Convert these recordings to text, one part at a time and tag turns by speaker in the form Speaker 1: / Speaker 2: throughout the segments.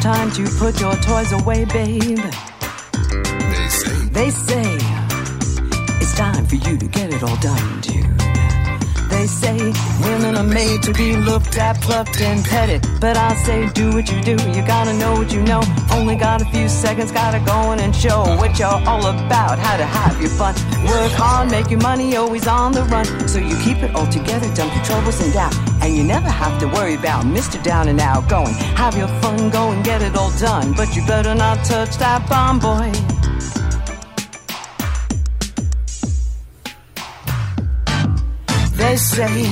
Speaker 1: Time to put your toys away, babe.
Speaker 2: they say,
Speaker 1: They say, it's time for you to get it all done, dude. They say women are made to be looked at, plucked, and petted. But I say, do what you do. You gotta know what you know. Only got a few seconds, gotta go in and show what you're all about. How to have your fun. Work hard, make your money, always on the run. So you keep it all together, dump your troubles and doubt. And you never have to worry about Mr. Down and Out going. Have your fun, go and get it all done. But you better not touch that bomb, boy. They say,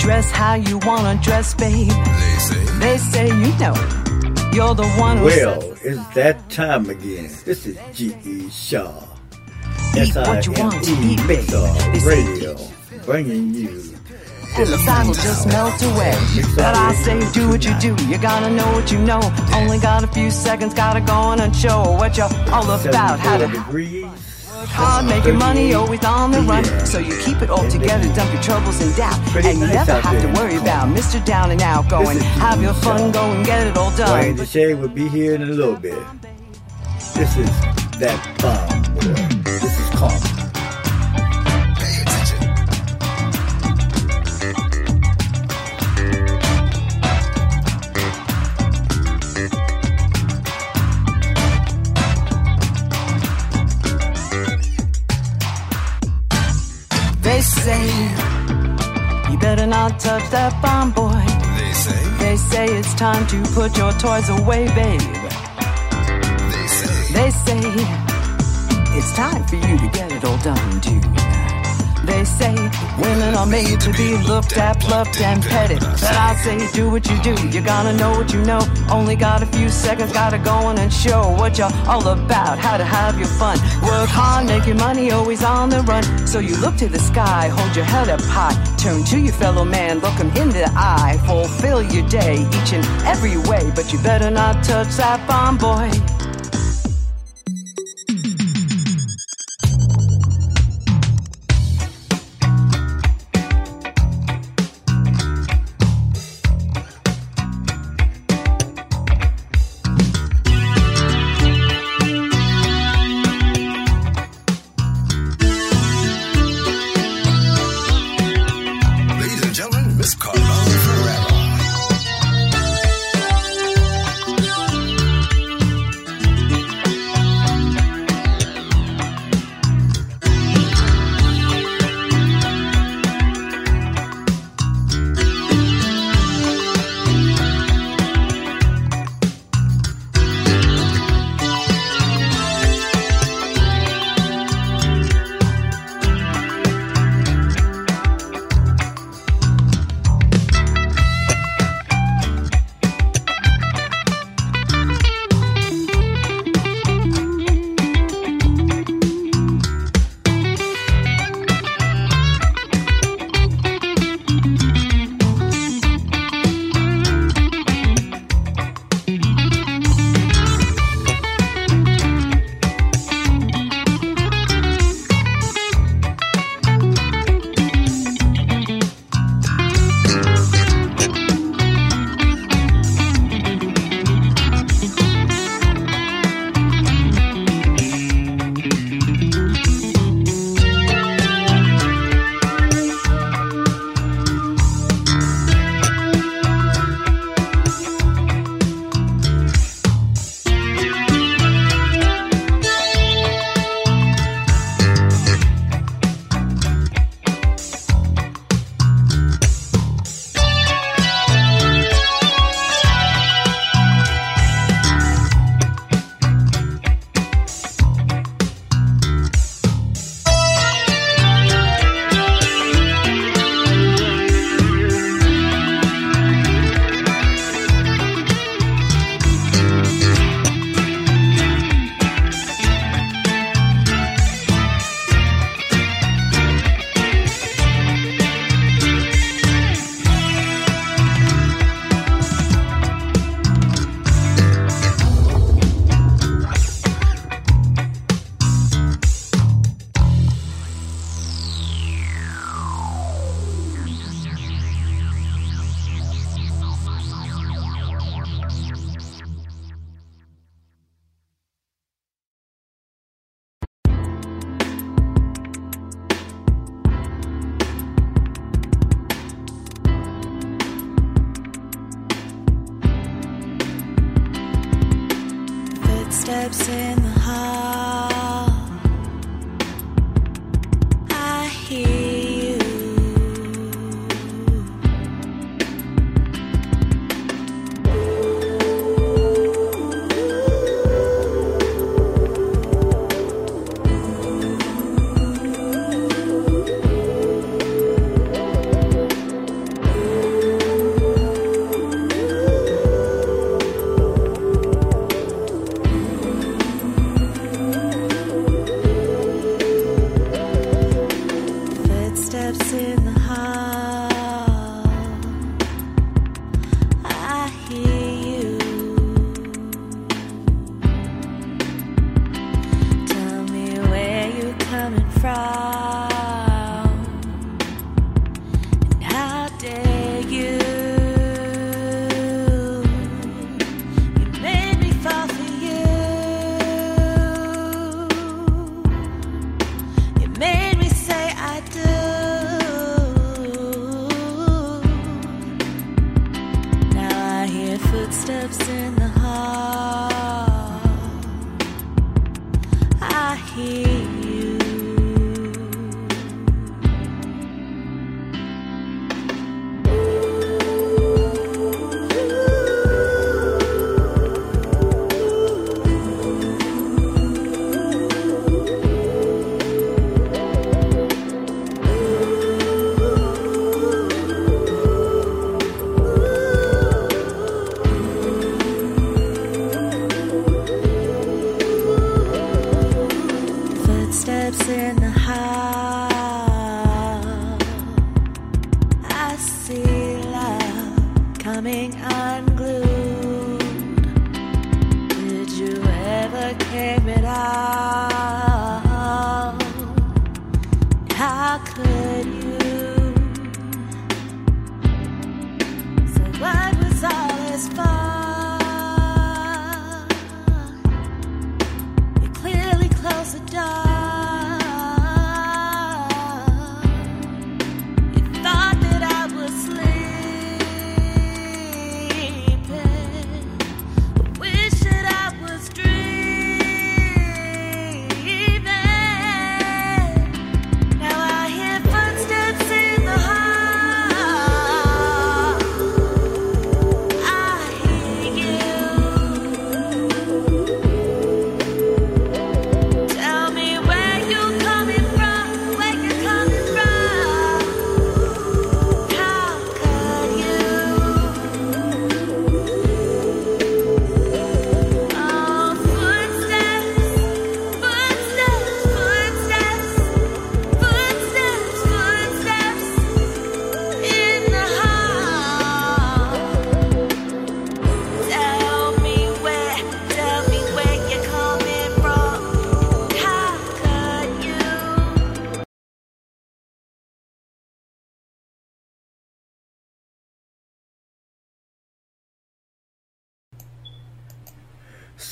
Speaker 1: dress how you wanna dress, babe.
Speaker 2: they say.
Speaker 1: They say, you know, you're the one who
Speaker 3: Well, it's that time again. This is G.E. Shaw.
Speaker 1: Eat what you want to eat, baby. They say,
Speaker 3: Radio, bringing you
Speaker 1: and the will just melt away. But I say, do what you do. You gotta know what you know. Only got a few seconds, gotta go on and show what you're all about. How to
Speaker 3: 74
Speaker 1: work hard, make your money, always on the run. So you keep it all together, dump your troubles and doubt. And you never have to worry about Mr. Down and Out going. Have your fun, go and get it all done.
Speaker 3: Wayne the Shade will be here in a little bit. This is that bomb. This is Carmen.
Speaker 1: Touch that bomb, boy.
Speaker 2: They say,
Speaker 1: They say it's time to put your toys away, babe.
Speaker 2: they say,
Speaker 1: They say it's time for you to get it all done, dude. They say women are made to be looked at, plucked, and petted. But I say do what you do. You gotta know what you know. Only got a few seconds, gotta go on and show what you're all about. How to have your fun. Work hard, make your money, always on the run. So you look to the sky, hold your head up high. Turn to your fellow man, look him in the eye. Fulfill your day each and every way. But you better not touch that bomb, boy.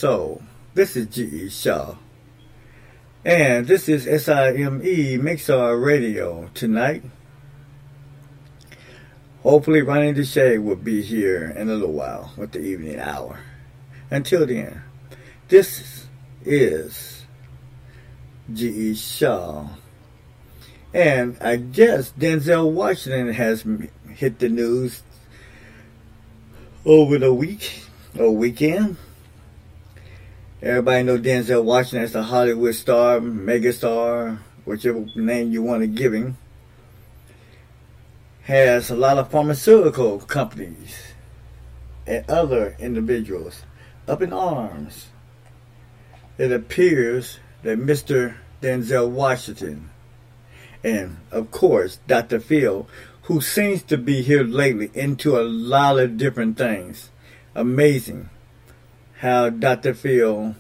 Speaker 4: So, this
Speaker 3: is G.E. Shaw. And this is SIME Mixar Radio tonight. Hopefully, Ronnie Deshay will be here in a little while with the evening hour. Until then, this is G.E. Shaw. And I guess Denzel Washington has hit the news over the week or weekend. Everybody know Denzel Washington as a Hollywood star, megastar, whichever name you want to give him. Has a lot of pharmaceutical companies and other individuals up in arms. It appears that Mr. Denzel Washington and, of course, Dr. Phil, who seems to be here lately into a lot of different things. Amazing how Dr. Phil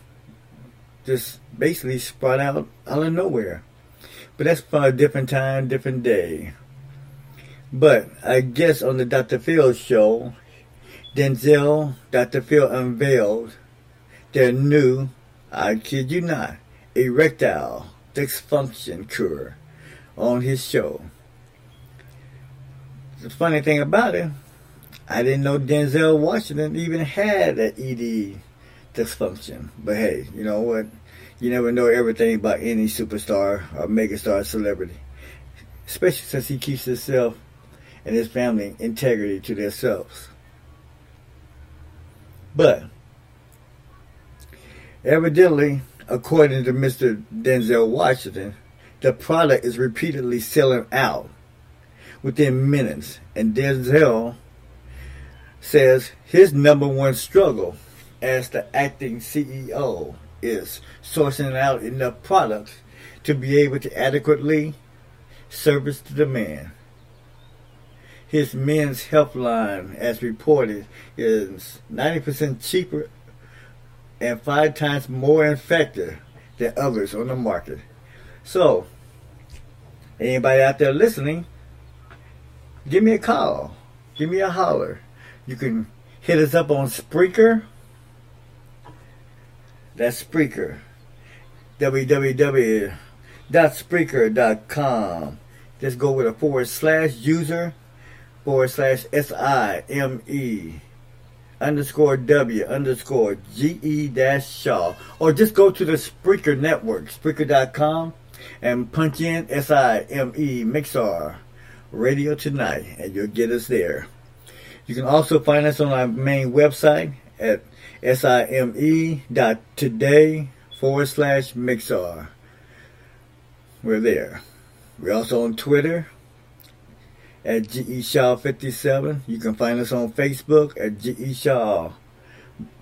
Speaker 3: just basically sprung out out of nowhere. But that's for a different time, different day. But I guess on the Dr. Phil show, Denzel, Dr. Phil unveiled their new, I kid you not, erectile dysfunction cure on his show. The funny thing about it, I didn't know Denzel Washington even had an ED dysfunction. But hey, you know what? You never know everything about any superstar or megastar celebrity, especially since he keeps himself and his family integrity to themselves. But evidently, according to Mr. Denzel Washington, the product is repeatedly selling out within minutes, and Denzel says his number one struggle as the acting CEO is sourcing out enough products to be able to adequately service the demand. His men's health line, as reported, is 90% cheaper and five times more effective than others on the market. So, anybody out there listening, give me a call. Give me a holler. You can hit us up on Spreaker. That's Spreaker. www.spreaker.com. Just go with a forward slash user forward slash S I M E underscore W underscore G E dash Shaw. Or just go to the Spreaker network, Spreaker.com, and punch in S I M E Mixar Radio Tonight, and you'll get us there. You can also find us on our main website at sime.today forward slash Mixar. We're there. We're also on Twitter at GE Shaw 57. You can find us on Facebook at GE Shaw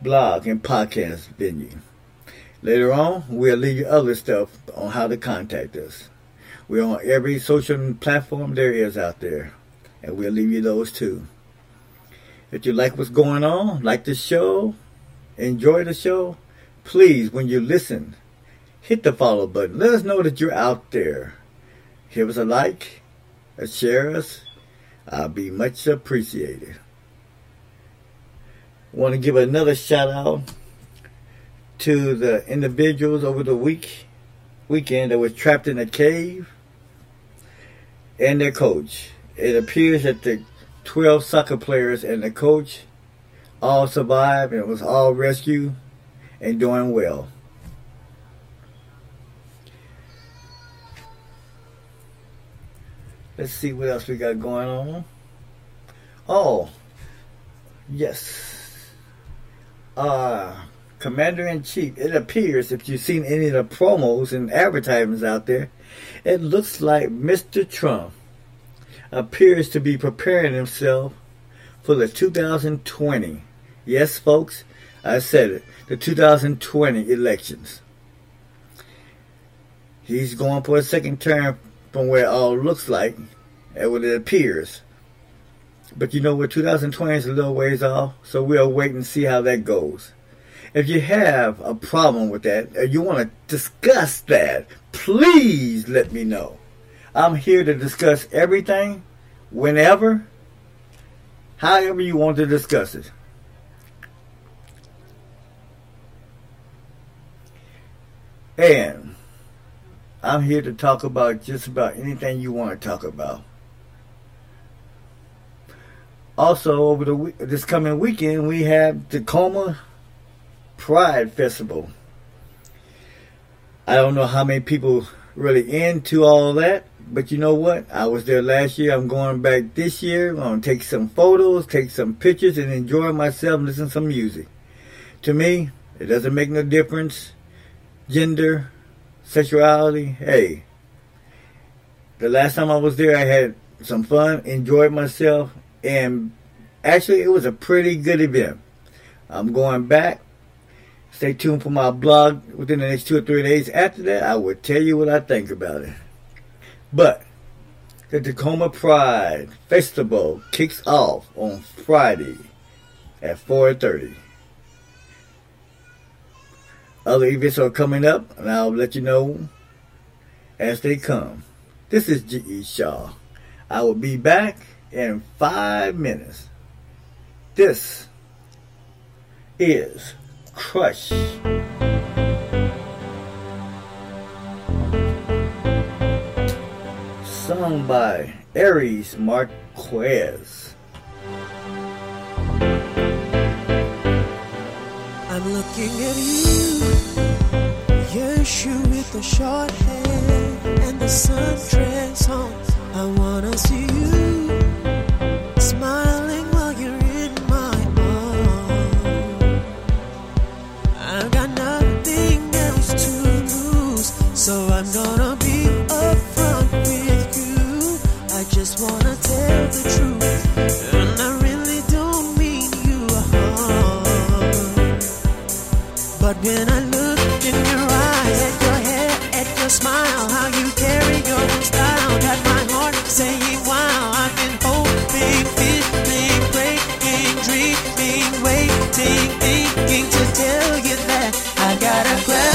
Speaker 3: blog and podcast venue. Later on, we'll leave you other stuff on how to contact us. We're on every social platform there is out there, and we'll leave you those too. If you like what's going on, like the show, enjoy the show, please, when you listen, hit the follow button. Let us know that you're out there. Give us a like, a share us. I'll be much appreciated. Want to give another shout out to the individuals over the week weekend that was trapped in a cave and their coach. It appears that the 12 soccer players and the coach all survived and was all rescued and doing well. Let's see what else we got going on. Oh, yes. Uh, Commander in Chief, it appears, if you've seen any of the promos and advertisements out there, it looks like Mr. Trump appears to be preparing himself for the 2020. Yes, folks, I said it. The 2020 elections. He's going for a second term from where it all looks like and what it appears. But you know what? 2020 is a little ways off, so we'll wait and see how that goes. If you have a problem with that, or you want to discuss that, please let me know. I'm here to discuss everything, whenever, however you want to discuss it. And I'm here to talk about just about anything you want to talk about. Also, over the this coming weekend, we have Tacoma Pride Festival. I don't know how many people really into all that, but you know what? I was there last year. I'm going back this year. I'm going to take some photos, take some pictures, and enjoy myself and listen to some music. To me, it doesn't make no difference. Gender, sexuality, hey. The last time I was there, I had some fun, enjoyed myself, and actually, it was a pretty good event. I'm going back. Stay tuned for my blog within the next two or three days. After that, I will tell you what I think about it. But the Tacoma Pride Festival kicks off on Friday at 4:30. Other events are coming up, and I'll let you know as they come. This is G.E. Shaw. I will be back in five minutes. This is crush. Sung by Aries Marquez.
Speaker 5: I'm looking at you, your shoe with the short hair and the sun dress on. I wanna see you when I look in your eyes, at your hair, at your smile, how you carry your style. Got my heart saying, wow, I've been hoping, feeling, praying, dreaming, waiting, thinking to tell you that I got a
Speaker 6: grab.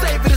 Speaker 6: Save it.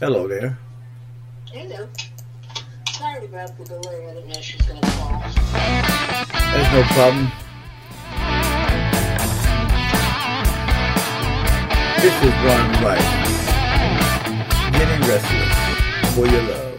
Speaker 7: Hello there.
Speaker 8: Hello. Sorry about the delay. I didn't know she was going to call.
Speaker 7: That's no problem. This is Ron Wright. Getting restless for your love.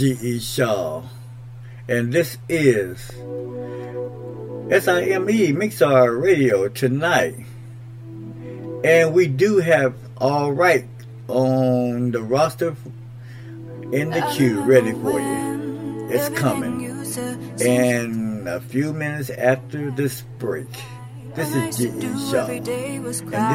Speaker 3: G.E. Shaw, and this is SIME Mixar Radio tonight. And we do have All Right on the roster in the queue ready for you. It's coming. And a few minutes after this break, this is G.E. Shaw, and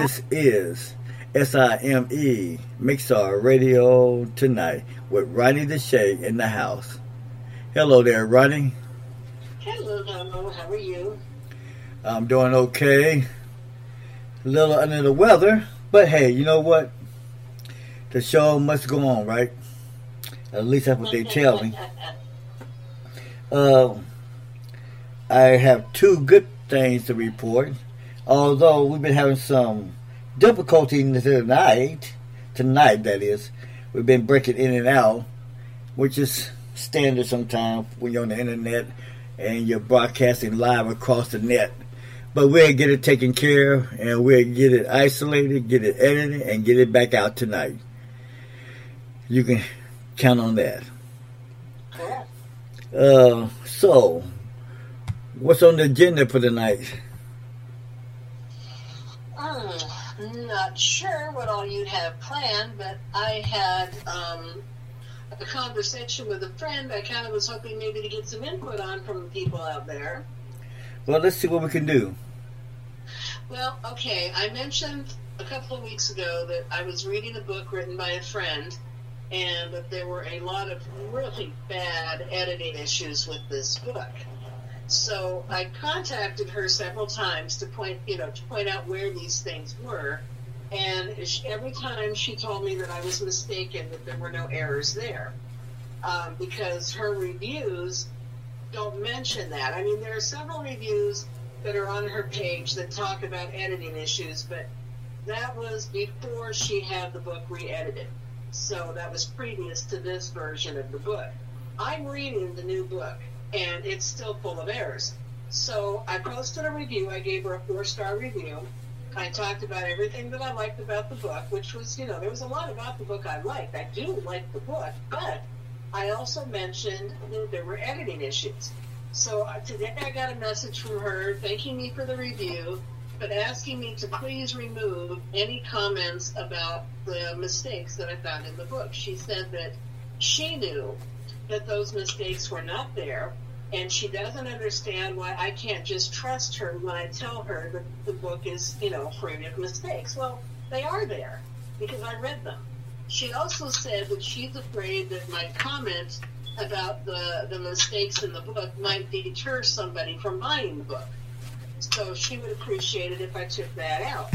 Speaker 3: this is SIME Mixar Radio tonight with Ronnie Deshay in the house. Hello there, Ronnie.
Speaker 8: Hello, Dono. How are you?
Speaker 3: I'm doing okay. A little under the weather, but hey, you know what? The show must go on, right? At least that's what they tell me. Uh, I have two good things to report. Although we've been having some difficulty tonight, tonight that is, we've been breaking in and out, which is standard sometimes when you're on the internet and you're broadcasting live across the net. But we'll get it taken care of and we'll get it isolated, get it edited, and get it back out tonight. You can count on that. Uh, so, what's on the agenda for tonight?
Speaker 8: Mm, not sure what all you'd have planned, but I had um, a conversation with a friend. I kind of was hoping maybe to get some input on from the people out there.
Speaker 3: Well, let's see what we can do.
Speaker 8: Well, okay, I mentioned a couple of weeks ago that I was reading a book written by a friend, and that there were a lot of really bad editing issues with this book. So I contacted her several times to point, you know, to point out where these things were, and she, every time she told me that I was mistaken, that there were no errors there, um, because her reviews don't mention that. I mean, there are several reviews that are on her page that talk about editing issues, but that was before she had the book re-edited. So that was previous to this version of the book. I'm reading the new book, and it's still full of errors. So I posted a review. I gave her a four-star review. I talked about everything that I liked about the book, which was, you know, there was a lot about the book I liked. I do like the book, but I also mentioned that there were editing issues. So uh, today I got a message from her thanking me for the review, but asking me to please remove any comments about the mistakes that I found in the book. She said that she knew that those mistakes were not there, and she doesn't understand why I can't just trust her when I tell her that the book is, you know, free of mistakes. Well, they are there because I read them. She also said that she's afraid that my comment about the, the mistakes in the book might deter somebody from buying the book. So she would appreciate it if I took that out.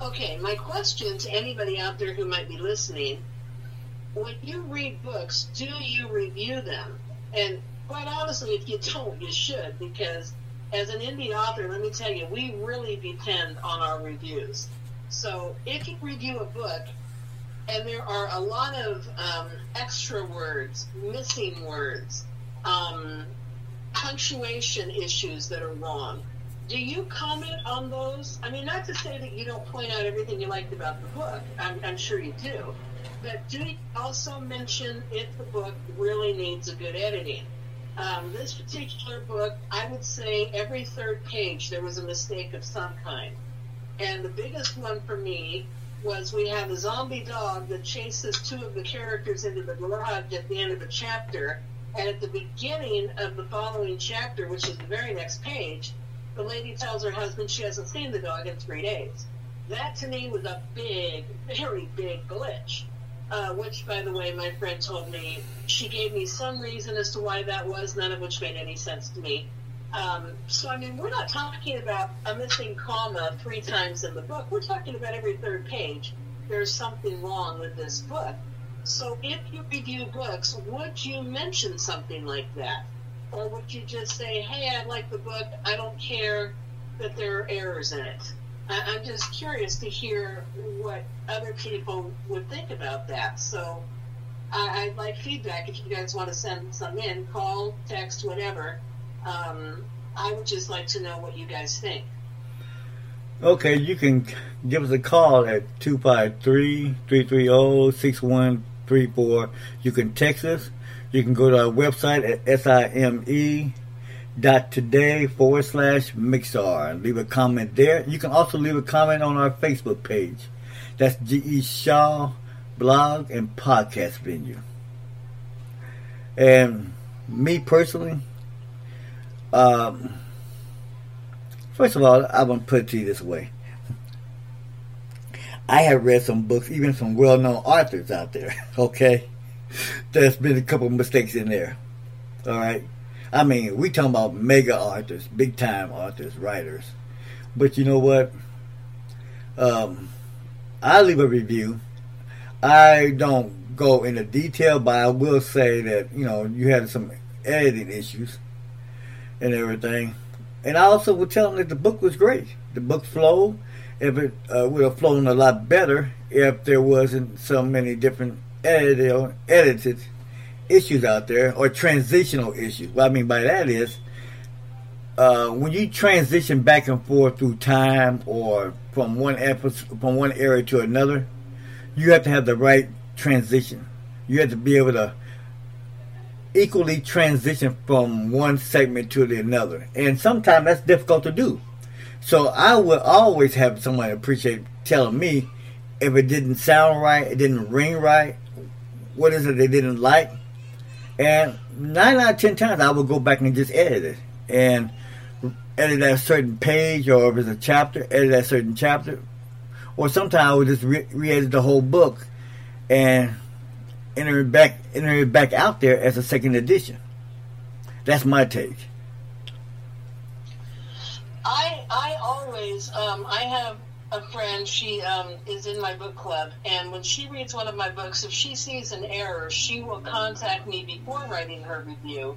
Speaker 8: Okay, my question to anybody out there who might be listening when you read books, do you review them? And quite honestly, if you don't, you should, because as an indie author, let me tell you, we really depend on our reviews. So if you review a book and there are a lot of um, extra words, missing words, um, punctuation issues that are wrong. Do you comment on those? I mean, not to say that you don't point out everything you liked about the book. I'm, I'm sure you do. But do you also mention if the book really needs a good editing? Um, this particular book, I would say every third page there was a mistake of some kind. And the biggest one for me was we have a zombie dog that chases two of the characters into the garage at the end of a chapter. And at the beginning of the following chapter, which is the very next page, the lady tells her husband she hasn't seen the dog in three days. That to me was a big, very big glitch. Uh, which, by the way, my friend told me she gave me some reason as to why that was, none of which made any sense to me. Um, so, I mean, we're not talking about a missing comma three times in the book. We're talking about every third page. There's something wrong with this book. So, if you review books, would you mention something like that? Or would you just say, hey, I like the book, I don't care that there are errors in it? I'm just curious to hear what other people would think about that. So, I- I'd like feedback if you guys want to send some in, call, text, whatever. Um, I would just like to know what you guys think.
Speaker 3: Okay, you can give us a call at 253-330-6134. You can text us. You can go to our website at sime dot today forward slash mixar and leave a comment there. You can also leave a comment on our Facebook page. That's G.E. Shaw blog and podcast venue. And me personally, um, first of all, I'm gonna put it to you this way. I have read some books, even some well-known authors out there. Okay, there's been a couple mistakes in there. All right, I mean, we talking about mega authors, big-time authors, writers. But you know what? Um, I leave a review. I don't go into detail, but I will say that you know you had some editing issues and everything. And I also would tell them that the book was great. The book flowed. If it uh, would have flown a lot better if there wasn't so many different edit- edited issues out there or transitional issues. What I mean by that is uh, when you transition back and forth through time or from one episode, from one area to another, you have to have the right transition. You have to be able to equally transition from one segment to the another. And sometimes that's difficult to do. So I would always have someone appreciate telling me if it didn't sound right, it didn't ring right, what is it they didn't like. And nine out of ten times I would go back and just edit it. And edit that certain page or if it's a chapter, edit that certain chapter. Or sometimes I would just re- edit the whole book and enter it back enter it back out there as a second edition. That's my take.
Speaker 8: I I always um, I have a friend. She um, is in my book club, and when she reads one of my books, if she sees an error, she will contact me before writing her review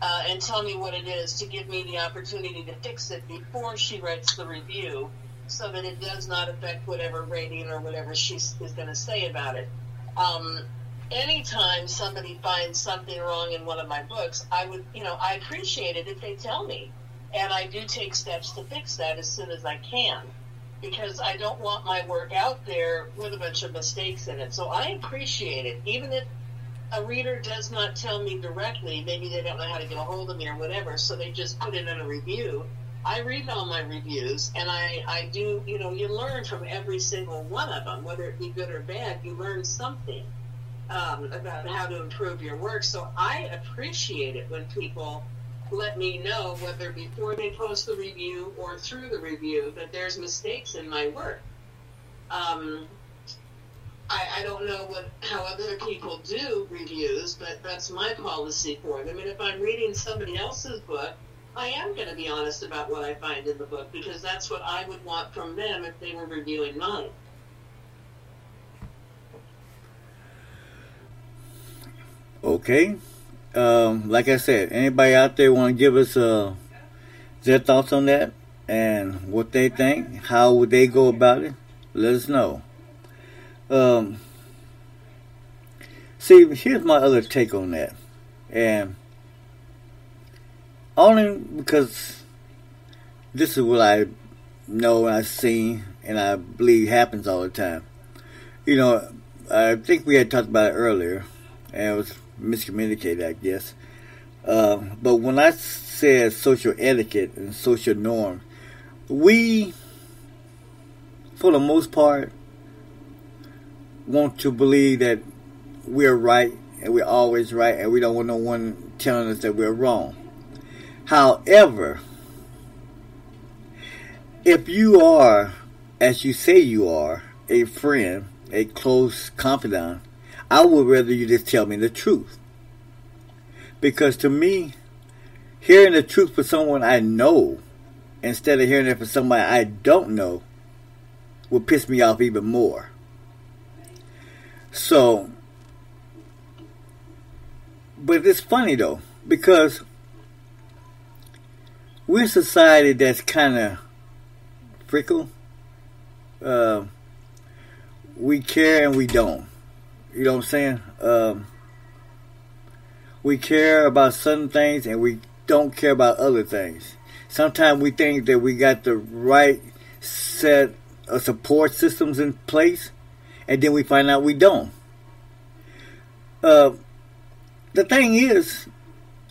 Speaker 8: uh, and tell me what it is to give me the opportunity to fix it before she writes the review so that it does not affect whatever rating or whatever she is going to say about it. Um, anytime somebody finds something wrong in one of my books, I would, you know, I appreciate it if they tell me. And I do take steps to fix that as soon as I can because I don't want my work out there with a bunch of mistakes in it. So I appreciate it, even if a reader does not tell me directly, maybe they don't know how to get a hold of me or whatever, so they just put it in a review. I read all my reviews and I, I do, you know, you learn from every single one of them, whether it be good or bad, you learn something um, about how to improve your work. So I appreciate it when people let me know, whether before they post the review or through the review, that there's mistakes in my work. Um, I, I don't know what how other people do reviews, but that's my policy for them. And if I'm reading somebody else's book, I am going to be honest about what I find in the book because that's what I would want from them if they were reviewing mine.
Speaker 3: Okay. Um, like I said, anybody out there want to give us uh, their thoughts on that and what they think? How would they go about it? Let us know. Um, see, here's my other take on that, and only because this is what I know and I've seen and I believe happens all the time. You know, I think we had talked about it earlier, and it was miscommunicated, I guess. Uh, but when I said social etiquette and social norm, we, for the most part, want to believe that we're right and we're always right and we don't want no one telling us that we're wrong. However, if you are, as you say you are, a friend, a close confidant, I would rather you just tell me the truth. Because to me, hearing the truth for someone I know instead of hearing it from somebody I don't know would piss me off even more. So, but it's funny though, because we're a society that's kind of fickle. Uh, we care and we don't. You know what I'm saying? Um, we care about certain things and we don't care about other things. Sometimes we think that we got the right set of support systems in place, and then we find out we don't. Uh, the thing is,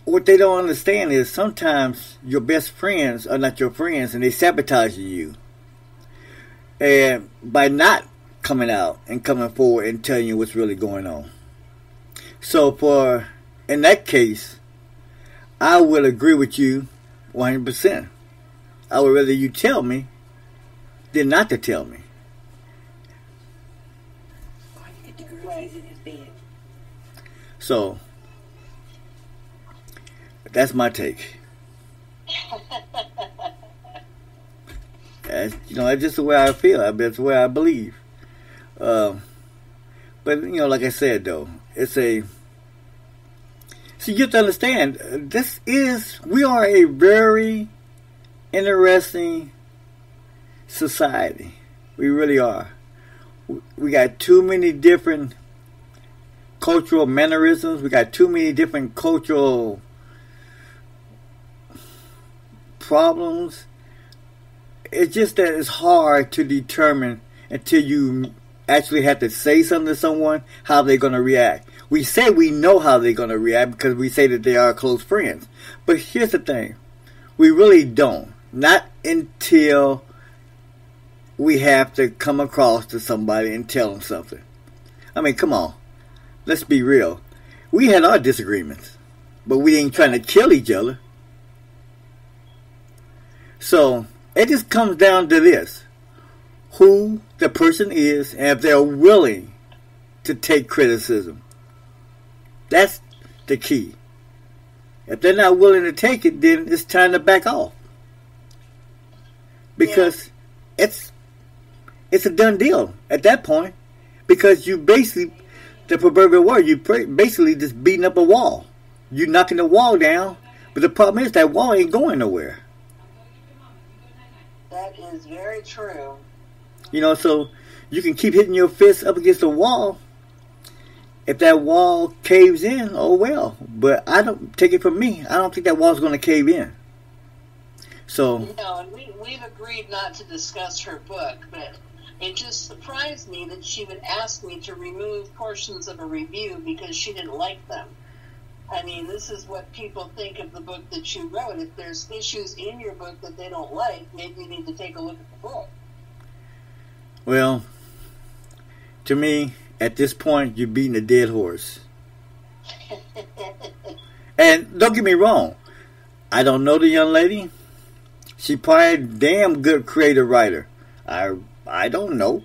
Speaker 3: what they don't understand is sometimes your best friends are not your friends and they sabotage you. And by not coming out and coming forward and telling you what's really going on. So for in that case, I will agree with you 100%. I would rather you tell me than not to tell me. So that's my take. That's, you know, that's just the way I feel. That's the way I believe. Um, but you know, like I said, though, it's a. So you have to understand, this is we are a very interesting society. We really are. We got too many different cultural mannerisms. We got too many different cultural problems. It's just that it's hard to determine until you actually have to say something to someone how they're going to react. We say we know how they're going to react because we say that they are close friends. But here's the thing we really don't. Not until we have to come across to somebody and tell them something. I mean, come on. Let's be real. We had our disagreements, but we ain't trying to kill each other. So it just comes down to this who the person is and if they're willing to take criticism. That's the key. If they're not willing to take it, then it's time to back off. Because yeah. it's it's a done deal at that point. Because you basically, the proverbial word, you basically just beating up a wall. You're knocking the wall down But the problem is that wall ain't going nowhere.
Speaker 8: That is very true.
Speaker 3: You know, so you can keep hitting your fist up against the wall. If that wall caves in, oh well. But I don't take it from me. I don't think that wall's going to cave in. So
Speaker 8: No, and we, we've agreed not to discuss her book, but it just surprised me that she would ask me to remove portions of a review because she didn't like them. I mean, this is what people think of the book that you wrote. If there's issues in your book that they don't like, maybe you need to take a look at the book.
Speaker 3: Well, to me, at this point, you're beating a dead horse. And don't get me wrong, I don't know the young lady. She probably a damn good creative writer. I I don't know.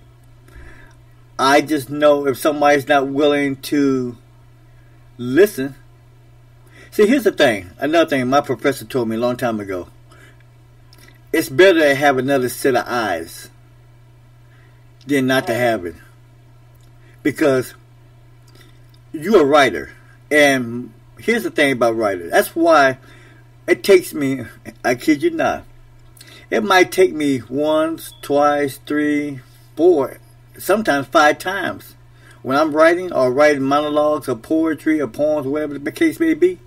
Speaker 3: I just know if somebody's not willing to listen. See, here's the thing. Another thing my professor told me a long time ago. It's better to have another set of eyes than not to have it. Because you're a writer. And here's the thing about writers. That's why it takes me, I kid you not, it might take me once, twice, three, four, sometimes five times. When I'm writing or writing monologues or poetry or poems, whatever the case may be,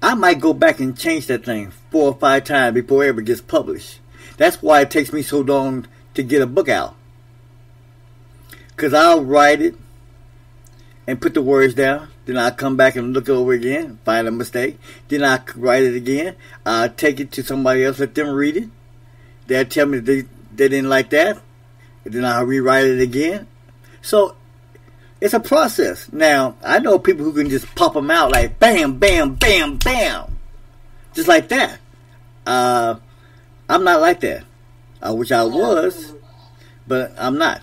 Speaker 3: I might go back and change that thing four or five times before it ever gets published. That's why it takes me so long to get a book out. Because I'll write it and put the words down. Then I'll come back and look over again, find a mistake. Then I write it again. I'll take it to somebody else, let them read it. They'll tell me they, they didn't like that. Then I'll rewrite it again. So it's a process. Now, I know people who can just pop them out like bam, bam, bam, bam. Just like that. Uh, I'm not like that. I wish I was, but I'm not.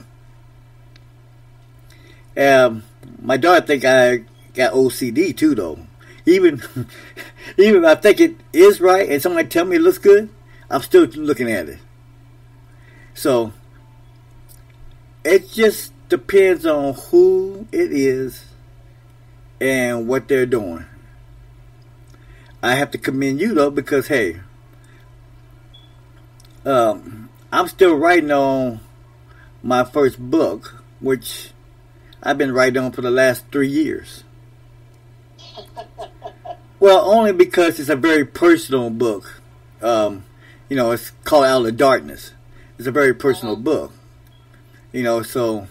Speaker 3: Um, my daughter think I got OCD too, though. Even, even if I think it is right, and somebody tell me it looks good, I'm still looking at it. So, it just depends on who it is and what they're doing. I have to commend you though because hey, um, I'm still writing on my first book, which I've been writing on for the last three years. Well, only because it's a very personal book. Um, you know, it's called Out of Darkness. It's a very personal book. You know, so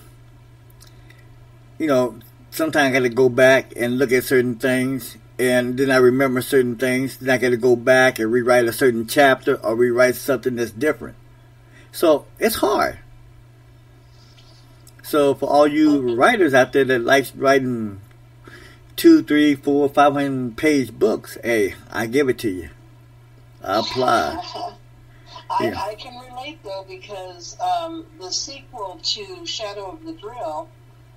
Speaker 3: you know, sometimes I got to go back and look at certain things, and then I remember certain things. Then I got to go back and rewrite a certain chapter or rewrite something that's different. So it's hard. So for all you writers out there that likes writing two, three, four, five hundred page books, hey, I give it to you. I apply.
Speaker 8: I,
Speaker 3: Yeah.
Speaker 8: I can relate though because um, the sequel to Shadow of the Drill,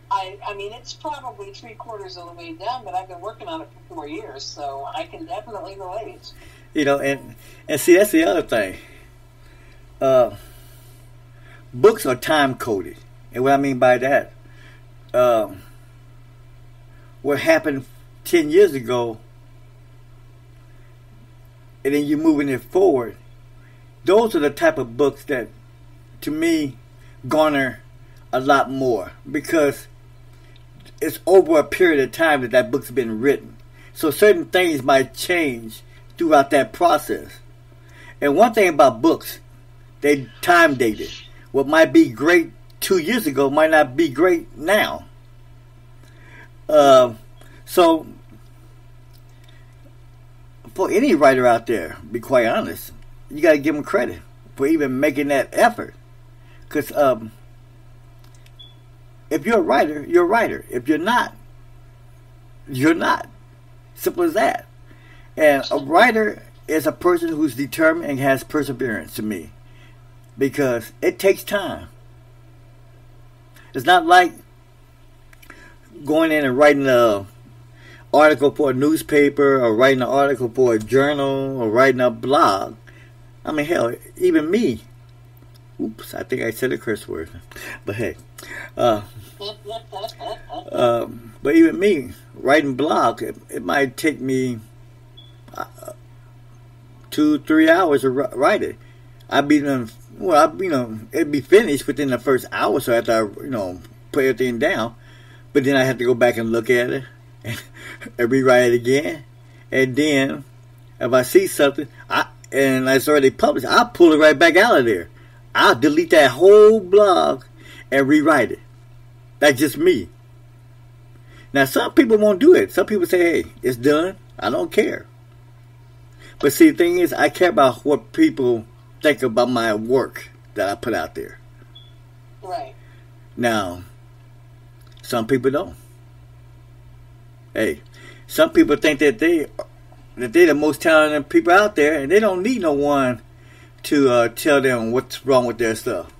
Speaker 8: I, I mean it's probably three quarters of the way done, but I've been working on it for four years, so I can definitely relate.
Speaker 3: You know, and and see that's the other thing. Uh, books are time coded, and what I mean by that, um, what happened ten years ago, and then you're moving it forward. Those are the type of books that, to me, garner a lot more because it's over a period of time that that book's been written. So certain things might change throughout that process. And one thing about books, they time dated. What might be great two years ago might not be great now. Um, so, for any writer out there, be quite honest, you got to give them credit for even making that effort. Because um, if you're a writer, you're a writer. If you're not, you're not. Simple as that. And a writer is a person who's determined and has perseverance to me because it takes time. It's not like going in and writing a article for a newspaper or writing an article for a journal or writing a blog. I mean, hell, even me. Oops, I think I said a curse word. But hey, uh, um, but even me writing blog, it, it might take me uh, two, three hours to ri- write it. I'd be done. Well, I, you know, it'd be finished within the first hour. So after I, you know, put everything down, but then I have to go back and look at it and, and rewrite it again. And then if I see something, I and it's already published, I'll pull it right back out of there. I'll delete that whole blog and rewrite it. That's just me. Now, some people won't do it. Some people say, hey, it's done. I don't care. But see, the thing is, I care about what people think about my work that I put out there.
Speaker 8: Right.
Speaker 3: Now, some people don't. Hey, some people think that they that they're the most talented people out there, and they don't need no one to uh, tell them what's wrong with their stuff.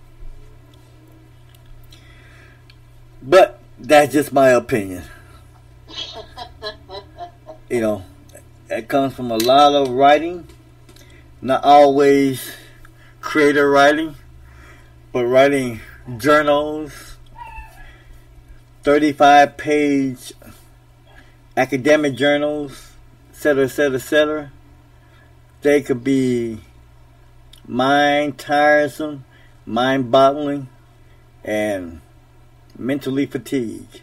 Speaker 3: But that's just my opinion. you know, it comes from a lot of writing, not always creative writing, but writing journals, 35 page academic journals, etc., etc., etc. They could be mind tiresome, mind boggling, and mentally fatigued.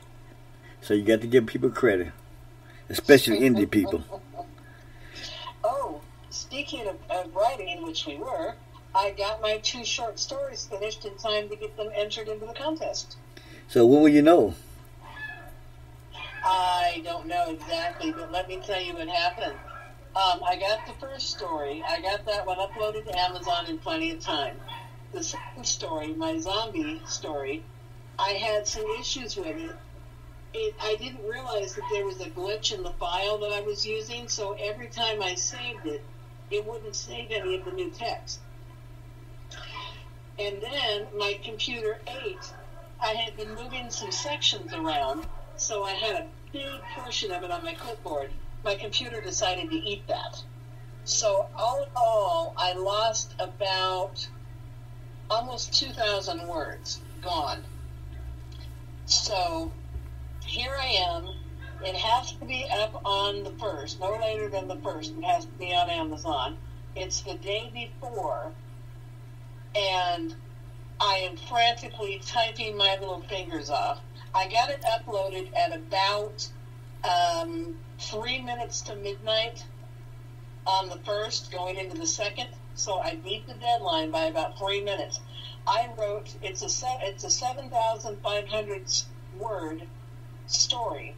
Speaker 3: So you got to give people credit, especially indie people.
Speaker 8: Oh, speaking of, of writing, which we were, I got my two short stories finished in time to get them entered into the contest.
Speaker 3: So when will you know?
Speaker 8: I don't know exactly, but let me tell you what happened. Um, I got the first story. I got that one uploaded to Amazon in plenty of time. The second story, my zombie story, I had some issues with it. it. I didn't realize that there was a glitch in the file that I was using, so every time I saved it, it wouldn't save any of the new text. And then my computer ate. I had been moving some sections around, so I had a big portion of it on my clipboard. My computer decided to eat that. So all in all, I lost about almost 2,000 words gone. So here I am. It has to be up on the first, no later than the first. It has to be on Amazon. It's the day before, and I am frantically typing my little fingers off. I got it uploaded at about um, three minutes to midnight on the first, going into the second. So I beat the deadline by about three minutes. I wrote it's a it's a seven thousand five hundred word story.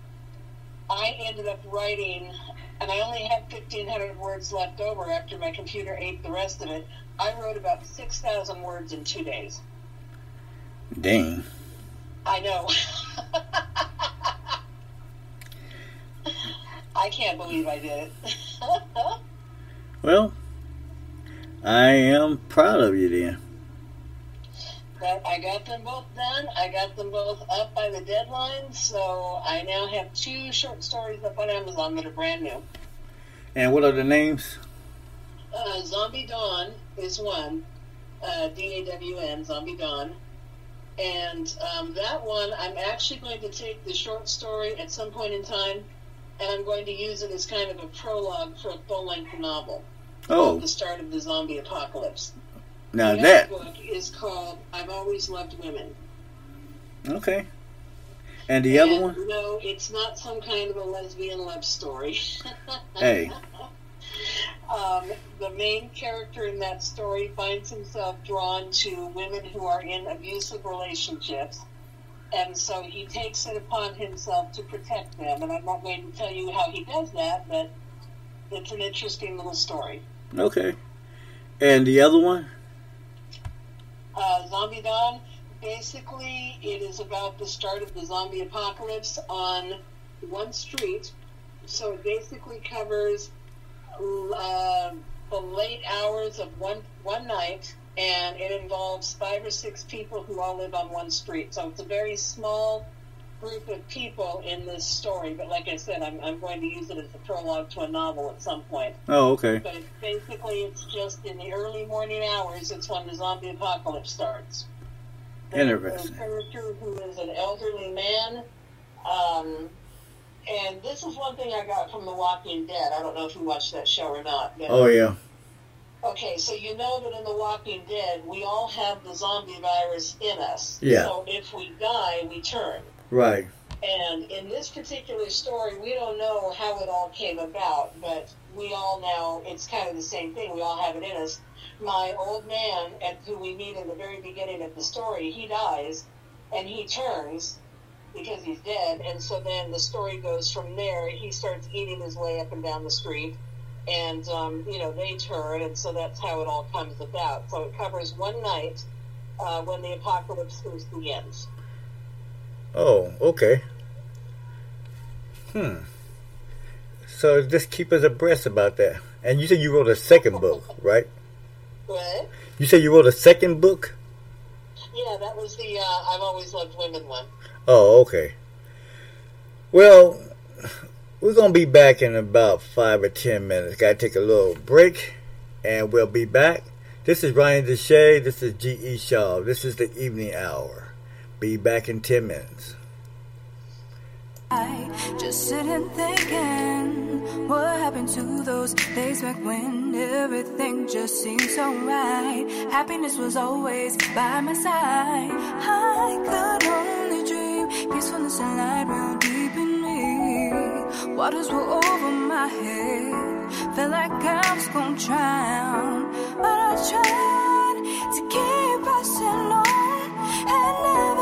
Speaker 8: I ended up writing, and I only had fifteen hundred words left over after my computer ate the rest of it. I wrote about six thousand words in two days.
Speaker 3: Dang.
Speaker 8: I know. I can't believe I did it.
Speaker 3: Well, I am proud of you then.
Speaker 8: but I got them both done. I got them both up by the deadline, so I now have two short stories up on Amazon that are brand new.
Speaker 3: And what are the names?
Speaker 8: Uh, Zombie Dawn is one, uh, D A W N, Zombie Dawn. And um, that one, I'm actually going to take the short story at some point in time, and I'm going to use it as kind of a prologue for a full length novel.
Speaker 3: Oh,
Speaker 8: The start of the zombie apocalypse.
Speaker 3: now
Speaker 8: the
Speaker 3: that.
Speaker 8: book is called I've Always Loved Women.
Speaker 3: Okay. And the other one?
Speaker 8: No, it's not some kind of a lesbian love story.
Speaker 3: Hey.
Speaker 8: Um, the main character in that story finds himself drawn to women who are in abusive relationships. And so he takes it upon himself to protect them. And I'm not going to tell you how he does that, but it's an interesting little story.
Speaker 3: Okay. And the other one?
Speaker 8: uh, Zombie Dawn. Basically, it is about the start of the zombie apocalypse on one street. So it basically covers uh, the late hours of one one night, and it involves five or six people who all live on one street. So it's a very small group of people in this story. But like I said, I'm, I'm going to use it as a prologue to a novel at some point.
Speaker 3: Oh, okay.
Speaker 8: But it's basically, it's just in the early morning hours. It's when the zombie apocalypse starts.
Speaker 3: Interesting.
Speaker 8: A character who is an elderly man, um, and this is one thing I got from The Walking Dead. I don't know if you watched that show or not. But
Speaker 3: Oh, yeah.
Speaker 8: okay, so you know that in The Walking Dead, we all have the zombie virus in us.
Speaker 3: Yeah.
Speaker 8: So if we die, we turn.
Speaker 3: Right.
Speaker 8: And in this particular story, we don't know how it all came about, but we all now, it's kind of the same thing. We all have it in us. My old man, at who we meet in the very beginning of the story, he dies and he turns because he's dead. And so then the story goes from there. He starts eating his way up and down the street. And, um, you know, they turn. And so that's how it all comes about. So it covers one night uh, when the apocalypse the.
Speaker 3: Oh, okay. Hmm. So just keep us abreast about that. And you said you wrote a second book, right?
Speaker 8: What?
Speaker 3: You said you wrote a second book?
Speaker 8: Yeah, that was the uh, I've always loved women one.
Speaker 3: Oh, okay. Well, we're going to be back in about five or ten minutes. Got to take a little break, and we'll be back. This is Ryan Deshay. This is G.E. Shaw. This is the evening hour. Be back in ten minutes.
Speaker 4: I just sitting thinking what happened to those days back when everything just seemed so right. Happiness was always by my side. I could only dream peacefulness and light real deep in me. Waters were over my head, felt like I was gonna drown, but I tried to keep pressing on and never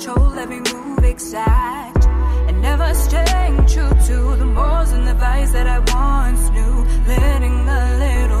Speaker 4: control every move exact, and never staying true to the morals and the values that I once knew. Letting the little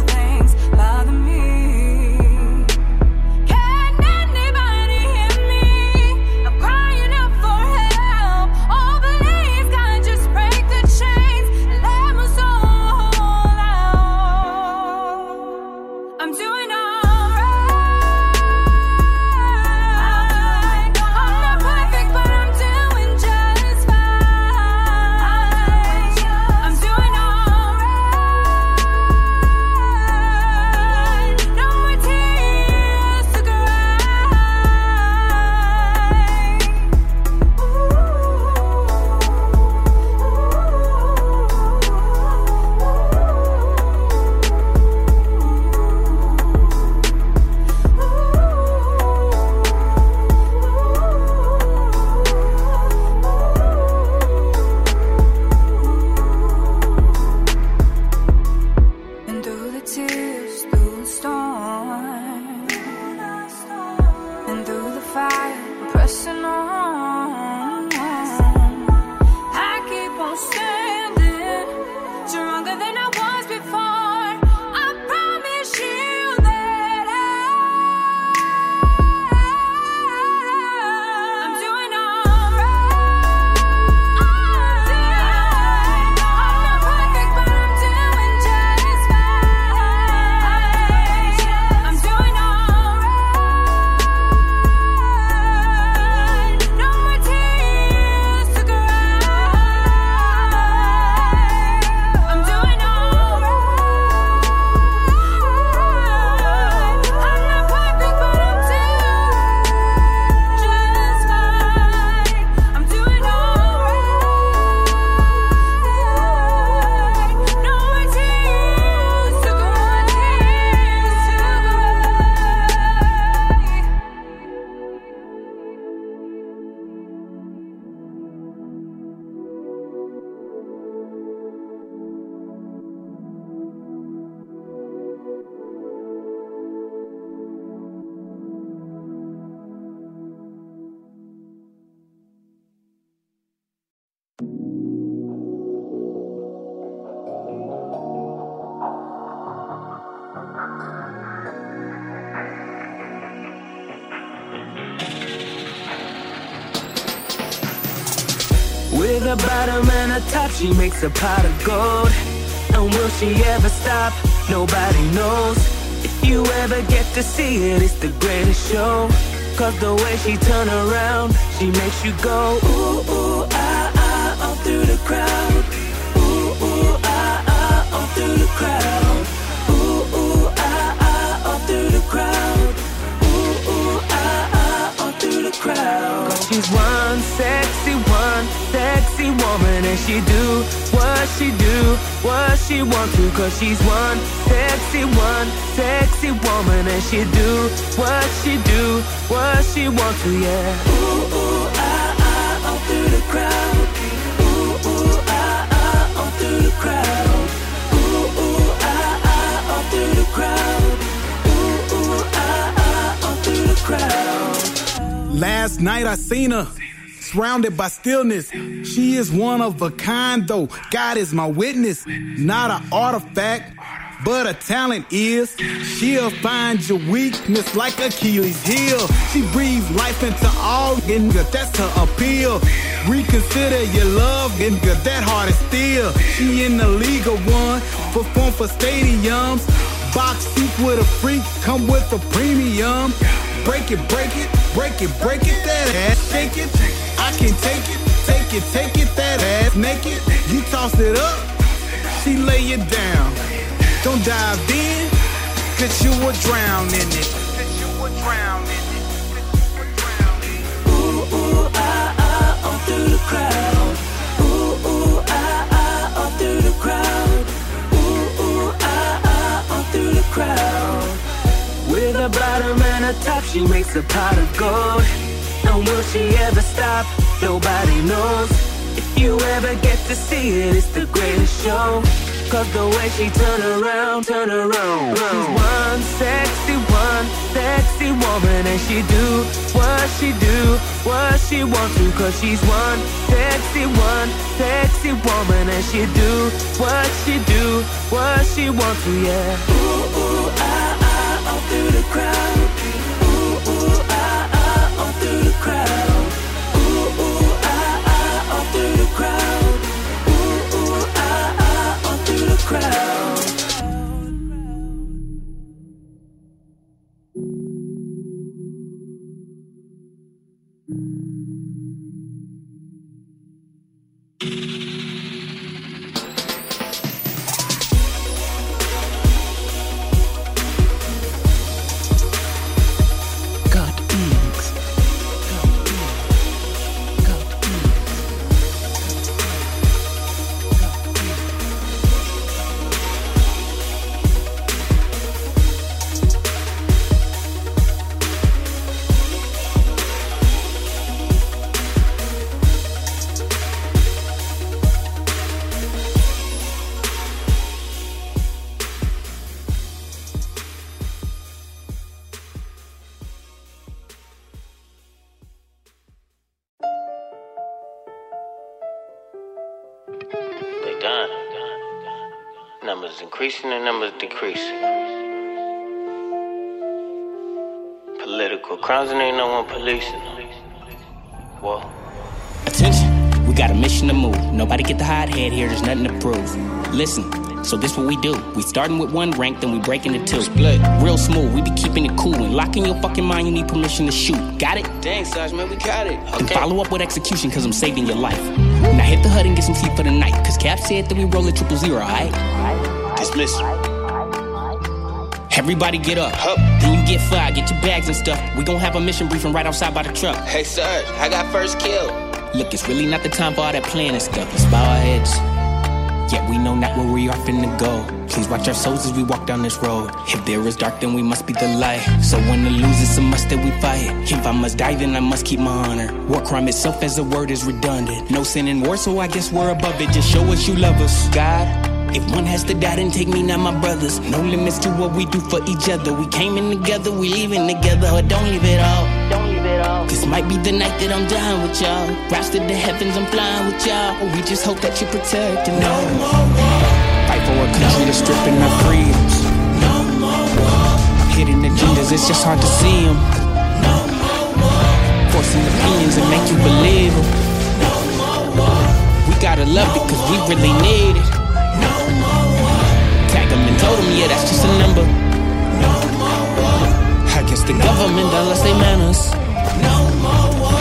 Speaker 6: top, she makes a pot of gold. And will she ever stop? Nobody knows. If you ever get to see it, it's the greatest show. Cause the way she turn around, she makes you go ooh, ooh, ah, ah, all through the crowd. And she do what she do, what she want to. Cause she's one sexy, one sexy woman, and she do what she do, what she want to, yeah. Ooh, ooh, ah, ah, all through the crowd. Ooh, ooh, ah, ah, all through the crowd. Ooh, ooh, ah, ah, all through the crowd. Ooh, ooh, ah, ah, all through the crowd.
Speaker 9: Last night I seen her. Surrounded by stillness. She is one of a kind, though. God is my witness. Not an artifact, but a talent is. She'll find your weakness like Achilles' heel. She breathes life into all, nigga, that's her appeal. Reconsider your love, nigga, that heart is still. She in the league of one, perform for stadiums. Box seat with a freak, come with a premium. Break it, break it, break it, break it, that ass, shake it. I can take it, take it, take it, that ass naked. You toss it up, she lay it down. Don't dive in, cause you will drown in it.
Speaker 6: Ooh, ooh, ah, ah, all through the crowd. Ooh, ooh, ah, ah, all through the crowd. Ooh, ooh, ah, ah, all through the crowd. With a bottom and a top, she makes a pot of gold. And will she ever stop? Nobody knows. If you ever get to see it, it's the greatest show. Cause the way she turn around, turn around. She's one sexy, one sexy woman, and she do what she do, what she want to. Cause she's one sexy, one sexy woman, and she do what she do, what she want to, yeah. Ooh, ooh, ah, ah, all through the crowd.
Speaker 10: Decreasing. Political crimes and ain't no one policing them. Whoa.
Speaker 11: Attention, we got a mission to move. Nobody get the hot head here, there's nothing to prove. Listen, so this what we do. We starting with one rank, then we break into two. Split. Real smooth, we be keeping it cool. And locking your fucking mind, you need permission to shoot. Got it?
Speaker 10: Dang, Sarge, man, we got it.
Speaker 11: Then follow up with execution, cause I'm saving your life. Now hit the hut and get some sleep for the night. Cause Cap said that we roll a triple zero, alright?
Speaker 10: Dismiss.
Speaker 11: Everybody get up. Then you get fired, get your bags and stuff. We gon' have a mission briefing right outside by the truck.
Speaker 10: Hey, Sarge, I got first kill.
Speaker 11: Look, it's really not the time for all that planning stuff. Let's bow our heads. Yet we know not where we are finna go. Please watch our souls as we walk down this road. If there is dark, then we must be the light. So when the lose, it's a must that we fight. If I must die, then I must keep my honor. War crime itself as a word is redundant. No sin in war, so I guess we're above it. Just show us you love us. God, if one has to die, then take me, not my brothers. No limits to what we do for each other. We came in together, we leaving together. Or don't leave it all. Don't leave it all. This might be the night that I'm dying with y'all. Rise to the heavens, I'm flying with y'all. We just hope that you protect and no more war. Fight for a country that's stripping our freedoms. No more war. Hidden agendas, it's just hard to see them. No more war. Forcing opinions and make you believe them. No more war. We gotta love it cause we really need it. Them and told them, yeah, that's just a number. No more war. I guess the government done lost their manners. No more war.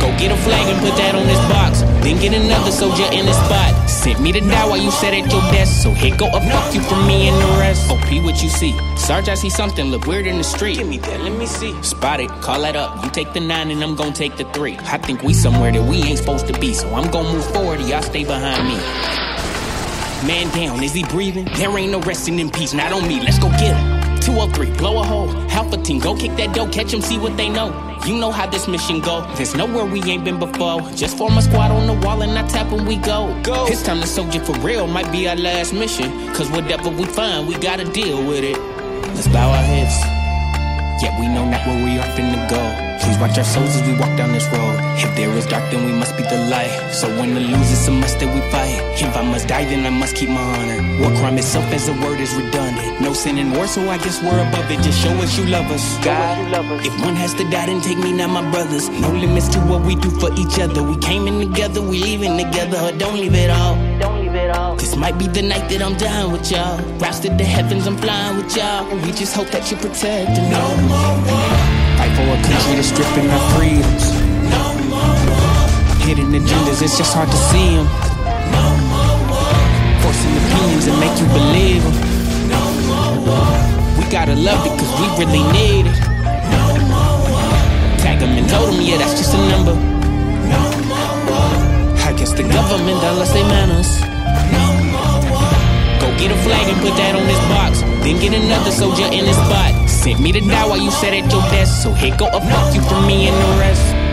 Speaker 11: Go get a flag and put that on this box. Then get another soldier in the spot. Sent me to die while you sat at your desk. So here go a fuck you from me and the rest. OP, what you see? Sarge, I see something look weird in the street. Give me that, let me see. Spot it, call that up. You take the nine and I'm gonna take the three. I think we somewhere that we ain't supposed to be. So I'm gonna move forward, and y'all stay behind me. Man down, is he breathing? There ain't no resting in peace, not on me. Let's go get him. 203, blow a hole. half a team, go kick that dough, catch them, see what they know. You know how this mission go. There's nowhere we ain't been before. Just form a squad on the wall and I tap when we go. Go. It's time to soldier for real, might be our last mission. Cause whatever we find, we gotta deal with it. Let's bow our heads. Yet we know not where we are finna go. Please watch our souls as we walk down this road. If there is dark, then we must be the light. So when the lose, it's a must that we fight. If I must die, then I must keep my honor. War crime itself as a word is redundant. No sin in war, so I guess we're above it. Just show us you love us. God, if one has to die, then take me, not my brothers. No limits to what we do for each other. We came in together, we leaving together. Don't leave it all. Don't leave it all. This might be the night that I'm dying with y'all. Roused to the heavens, I'm flying with y'all. We just hope that you protect me. No more war. Fight for a country that's stripping our freedoms. No more war. Hidden agendas, it's just hard to see them. No more war. Forcing opinions and make you believe them. No more war. We gotta love it cause we really need it. No more war. Tag them and told them, yeah, that's just a number. No more war. I guess the government done lost their manners. Go get a flag and put that on this box. Then get another soldier in this spot. Sent me to die while you sat at your desk. So here go a fuck you from me and the rest.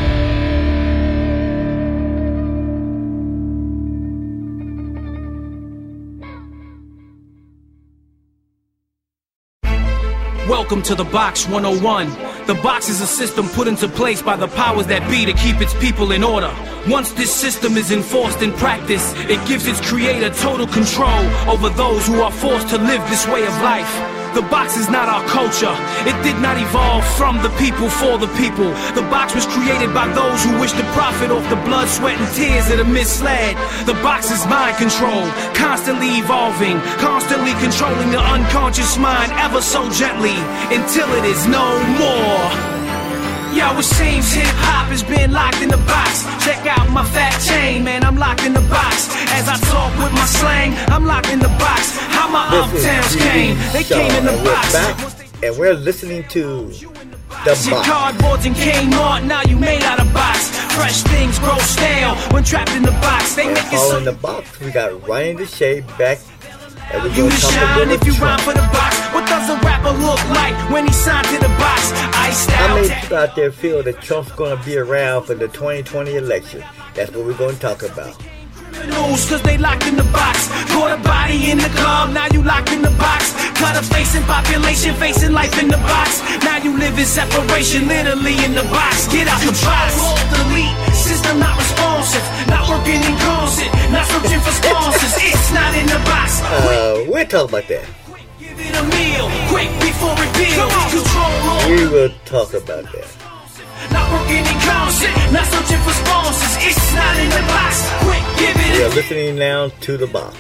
Speaker 12: Welcome to the Box 101. The box is a system put into place by the powers that be to keep its people in order. Once this system is enforced in practice, it gives its creator total control over those who are forced to live this way of life. The box is not our culture. It did not evolve from the people for the people. The box was created by those who wish to profit off the blood, sweat, and tears that are misled. The box is mind control, constantly evolving, constantly controlling the unconscious mind ever so gently until it is no more. Yo, it seems hip hop has been locked in the box. Check out my fat chain, man, I'm locked in the box. As I talk with my slang, I'm locked in the box. How my uptowns came, they came in the box.
Speaker 3: and we're listening to the box.
Speaker 12: cardboards and Kmart, now you made out of box. Fresh things grow stale when trapped in the box. They make it so
Speaker 3: in the box. We got Ryan Deshay back, and we're
Speaker 12: you
Speaker 3: going to talk
Speaker 12: shine if you rhyme for the box. Does a rapper look like when he signed to the box? Iced
Speaker 3: How
Speaker 12: out.
Speaker 3: many people out there feel that Trump's going to be around for the 2020 election? That's what we're going to talk about.
Speaker 12: Cause they locked in the box. Caught a body in the club, now you locked in the box. Cut a face in population, facing life in the box. Now you live in separation, literally in the box. Get out the box. Control, delete, system not responsive. Not working in concert, not searching for sponsors. It's not in the box.
Speaker 3: Uh, we'll talk about that. We will talk about that.
Speaker 12: not working in concert, not searching for sponsors. It's not in the box. Quick, give it.
Speaker 3: We are listening now to the box.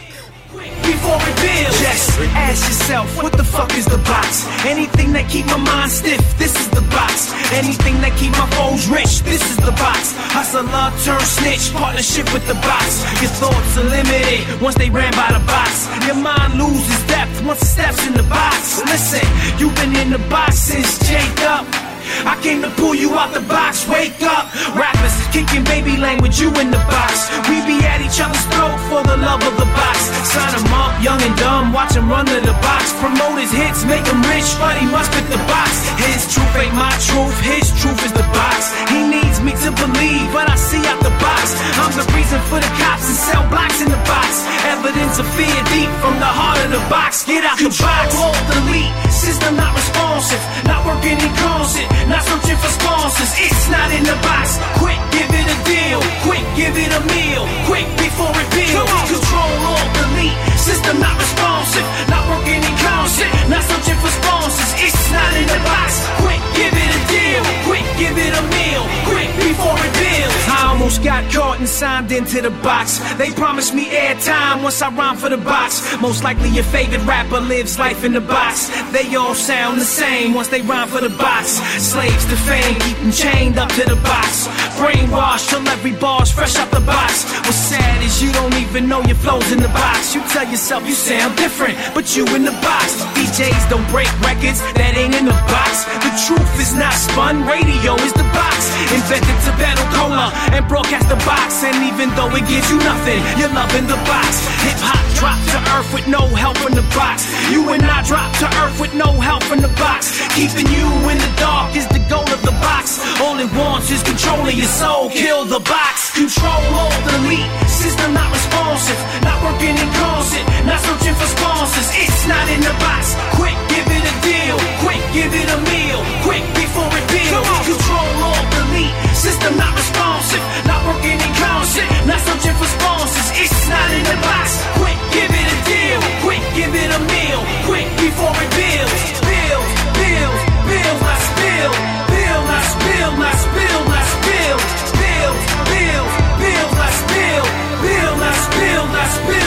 Speaker 12: Before reveal. Just ask yourself, what the fuck is the box? Anything that keep my mind stiff, this is the box. Anything that keep my foes rich, this is the box. Hustler, turn snitch, partnership with the box. Your thoughts are limited once they ran by the box. Your mind loses depth once it steps in the box. Listen, you've been in the box since Jacob. I came to pull you out the box, wake up. Rappers kicking baby language, you in the box. We be at each other's throat for the love of the box. Sign 'em up, young and dumb, watch 'em run to the box. Promote his hits, make 'em rich, but he must fit the box. His truth ain't my truth, his truth is the box. He needs me to believe, but I see out the box. I'm the reason for the cops and sell blocks in the box. Evidence of fear deep from the heart of the box. Get out the box. Hold delete, system not responsive, not working in concert, not searching for sponsors. It's not in the box. Quick, give it a deal. Quick, give it a meal. Quick before reveal. Control all delete, System not responsive, not working in concert, not searching for sponsors. It's not in the box. Quick, give it a deal. Quick, give it a meal. Quick before it builds. I almost got caught and signed into the box. They promised me airtime once I rhyme for the box. Most likely your favorite rapper lives life in the box. They all sound the same once they rhyme for the box. Slaves to fame, keep them chained up to the box. Brainwashed till every bar's fresh out the box. What's sad is you don't even know your flow's in the box. You tell yourself you sound different, but you in the box. DJs don't break records that ain't in the box. The truth is not spun, radio is the box. Invented to battle cola and broadcast the box. And even though it gives you nothing, you're loving the box. Hip hop drop to earth with no help in the box. You and I drop to earth with no help in the box. Keeping you in the dark is the goal of the box. All it wants is controlling your soul. Kill the box. Control all delete. System not responsive. Not working in concert. Not searching for sponsors. It's not in the box. Quick, give it a deal. Quick, give it a meal. Quick before it builds. Control all delete. System not responsive. Not working in concert. Not searching for sponsors. It's not in the box. Quick, give it a deal. Quick, give it a meal. Quick before it builds. Build, build, build, not spill. Build, not spill, not spill, not spill. Build, build, build, not spill. Build, not spill, not spill, not spill.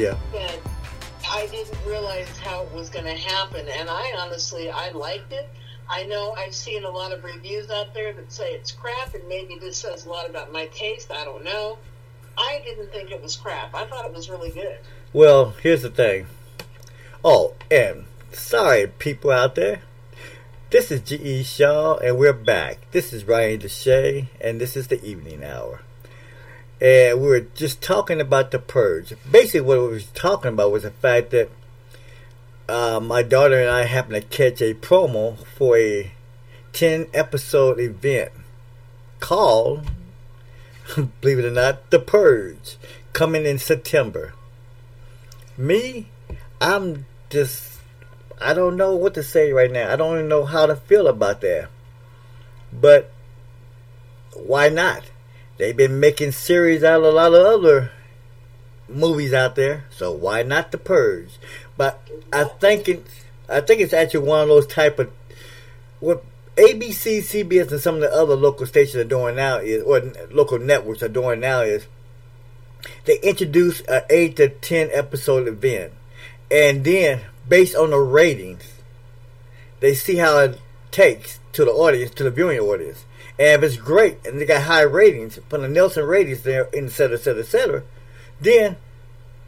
Speaker 3: Yeah.
Speaker 8: but I didn't realize how it was going to happen. And I honestly, I liked it. I know I've seen a lot of reviews out there that say it's crap, and maybe this says a lot about my taste. I don't know. I didn't think it was crap. I thought it was really good.
Speaker 3: Well, here's the thing. Oh, and sorry, people out there. This is G.E. Shaw, and we're back. This is Ryan Deshay, and this is the evening hour. And we were just talking about the purge. Basically, what we were talking about was the fact that uh, my daughter and I happened to catch a promo for a 10 episode event called, believe it or not, The Purge, coming in September. Me, I'm just, I don't know what to say right now. I don't even know how to feel about that. But why not? They've been making series out of a lot of other movies out there, so why not The Purge? But I think it, I think it's actually one of those type of what ABC, CBS, and some of the other local stations are doing now is, or local networks are doing now is, they introduce an eight to ten episode event, and then based on the ratings, they see how it takes to the audience, to the viewing audience. And if it's great and they got high ratings from the Nielsen ratings there, et cetera, et cetera, et cetera, then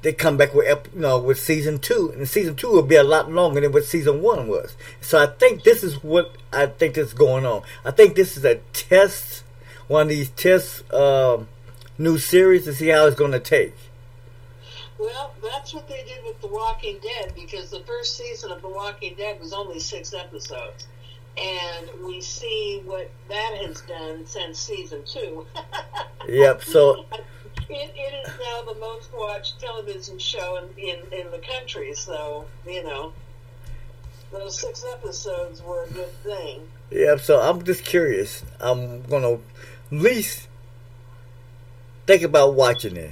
Speaker 3: they come back with you know with season two, and season two will be a lot longer than what season one was. So I think this is what I think is going on. I think this is a test, one of these test um, new series to see how it's going to take.
Speaker 8: Well, that's what they did with The Walking Dead because the first season of The Walking Dead was only six episodes. And we see what that has done since season two.
Speaker 3: Yep. So
Speaker 8: It, it is now the most watched television show in, in, in the country, so, you know, those six episodes were a good thing.
Speaker 3: Yeah, so I'm just curious. I'm gonna at least think about watching it.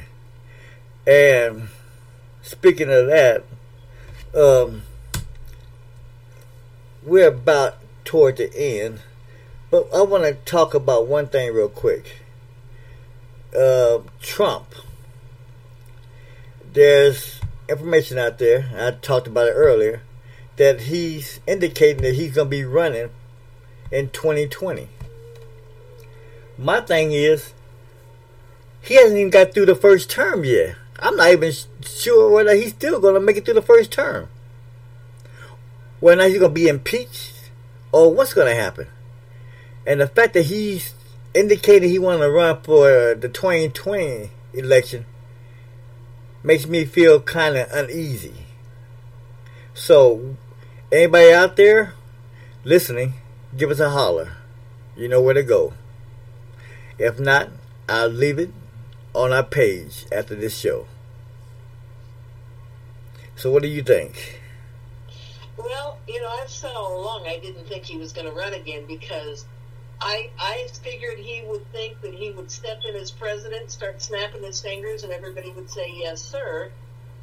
Speaker 3: And speaking of that, um, we're about toward the end, but I want to talk about one thing real quick. Uh, Trump. There's information out there. I talked about it earlier that he's indicating that he's going to be running in 2020. My thing is, he hasn't even got through the first term yet. I'm not even sure whether he's still going to make it through the first term. Whether he's going to be impeached or what's going to happen. And the fact that he's indicated he want to run for the 2020 election makes me feel kind of uneasy. So, anybody out there listening, give us a holler. You know where to go. If not, I'll leave it on our page after this show. So what do you think?
Speaker 8: Well, you know, I've said all along I didn't think he was going to run again because I I figured he would think that he would step in as president, start snapping his fingers, and everybody would say yes, sir.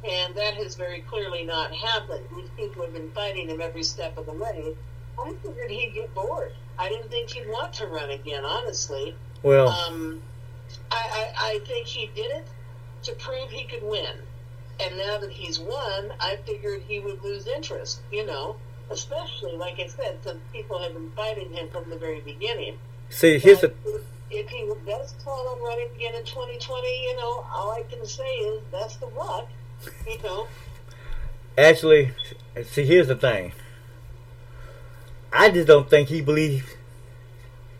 Speaker 8: And that has very clearly not happened. These people have been fighting him every step of the way. I figured he'd get bored. I didn't think he'd want to run again, honestly.
Speaker 3: Well,
Speaker 8: Um, I, I, I think he did it to prove he could win. And now that he's won, I figured he would lose interest, you know, especially, like I said, since people have been fighting him from the very beginning.
Speaker 3: see, here's the
Speaker 8: But if, if he does plan on running again in 2020, you know, all I can say is best of luck, you know.
Speaker 3: actually. See, here's the thing. I just don't think he believes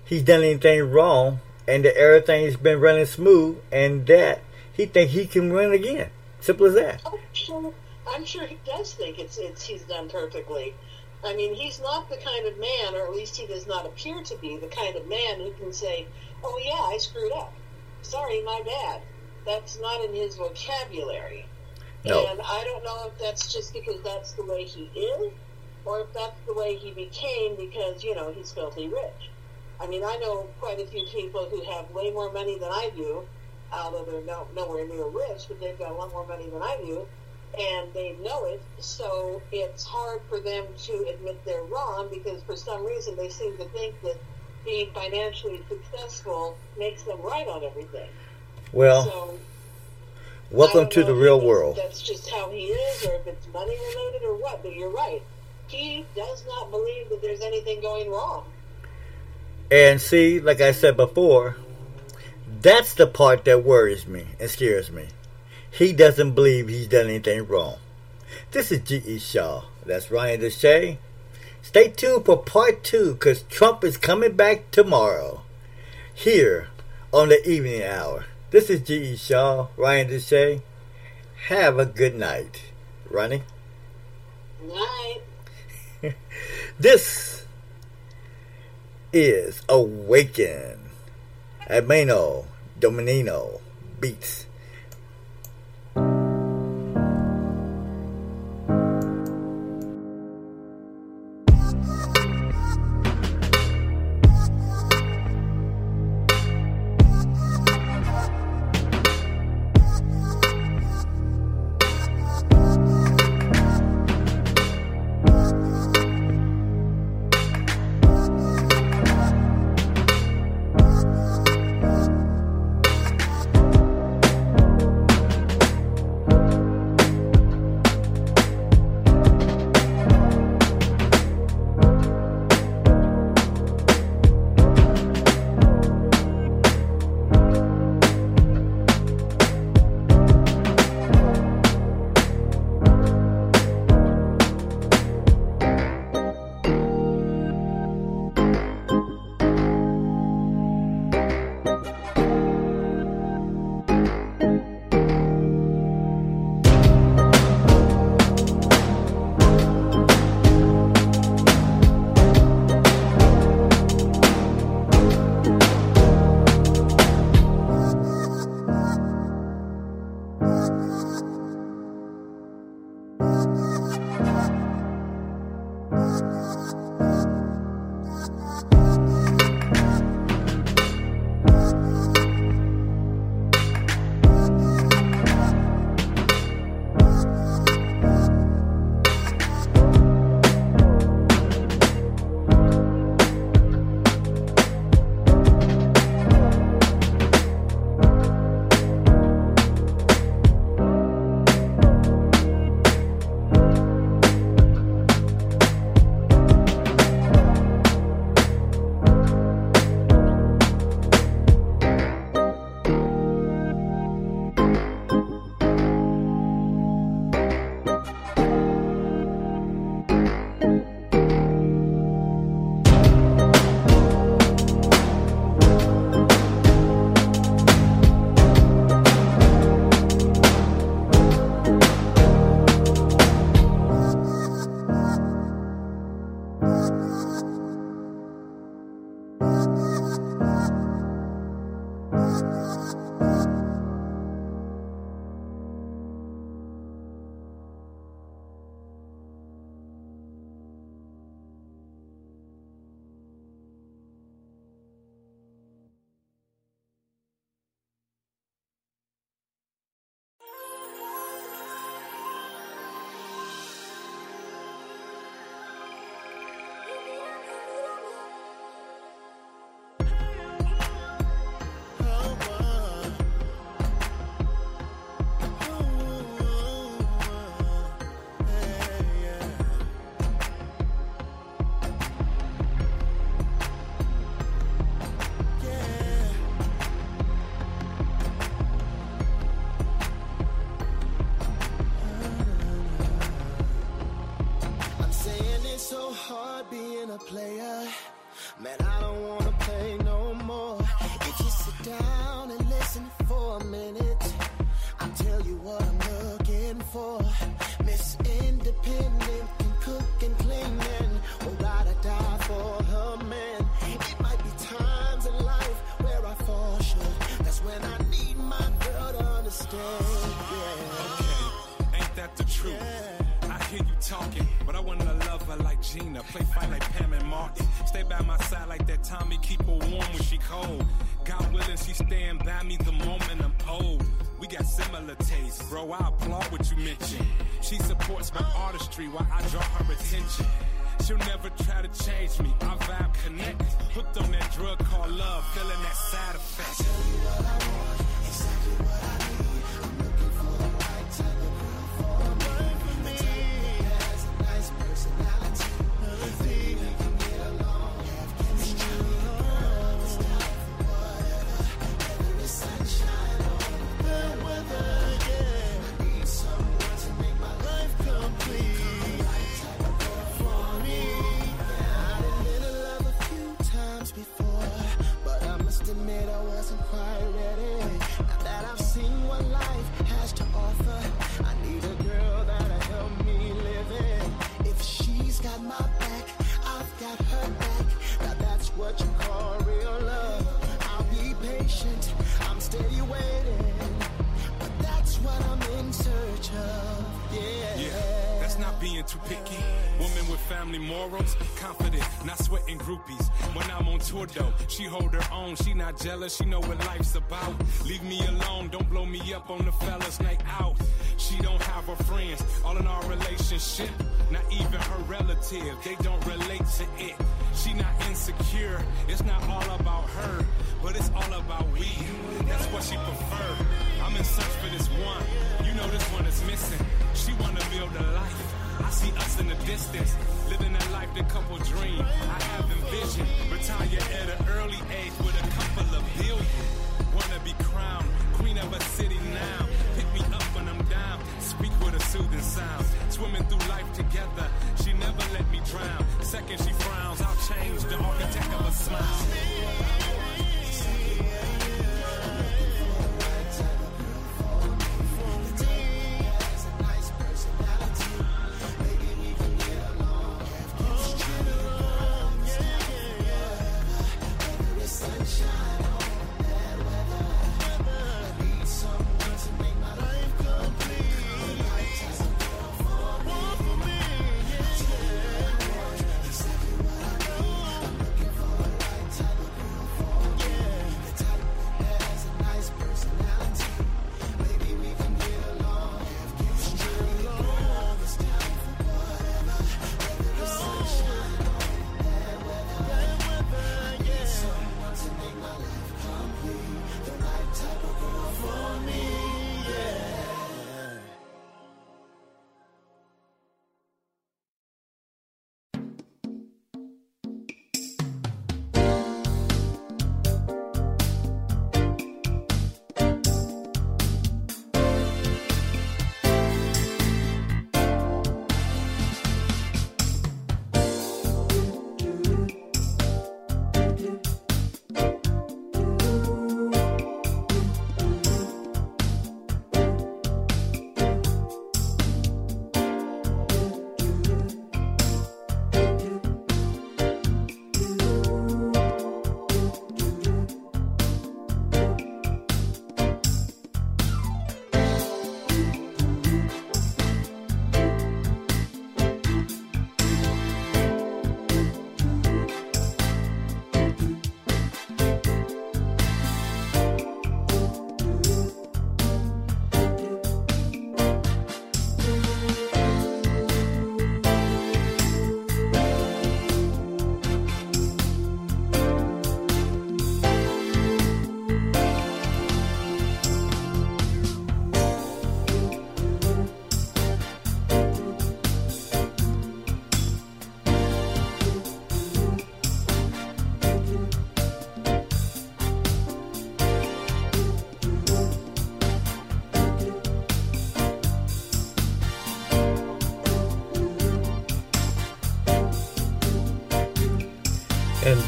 Speaker 3: he's done anything wrong, and that everything's been running smooth, and that he think he can run again. Simple as that.
Speaker 8: I'm sure, I'm sure he does think it's, it's he's done perfectly. I mean, he's not the kind of man, or at least he does not appear to be the kind of man who can say, "Oh yeah, I screwed up. Sorry, my bad." That's not in his vocabulary.
Speaker 3: No.
Speaker 8: And I don't know if that's just because that's the way he is, or if that's the way he became because you know he's filthy rich. I mean, I know quite a few people who have way more money than I do, although they're no, nowhere near rich, but they've got a lot more money than I do, and they know it. So it's hard for them to admit they're wrong because for some reason they seem to think that being financially successful makes them right on everything.
Speaker 3: Well,
Speaker 8: so
Speaker 3: welcome to the real world.
Speaker 8: that's just how he is, or if it's money related or what. But you're right. He does not believe that there's anything going wrong.
Speaker 3: And see, like I said before, that's the part that worries me and scares me. He doesn't believe he's done anything wrong. This is G.E. Shaw. That's Ryan Deshay. Stay tuned for part two because Trump is coming back tomorrow here on the evening hour. This is G.E. Shaw, Ryan Deshay. Have a good night. Ronnie?
Speaker 8: Night.
Speaker 3: This is Awaken. Ameno Dominino Beats.
Speaker 13: not jealous, she know what life's about. Leave me alone, don't blow me up on the fellas night out. She don't have her friends, all in our relationship. Not even her relative, they don't relate to it. She not insecure, it's not all about her, but it's all about we. That's what she prefer. I'm in search for this one, you know this one is missing. She wanna build a life. I see us in the distance, living a life that couple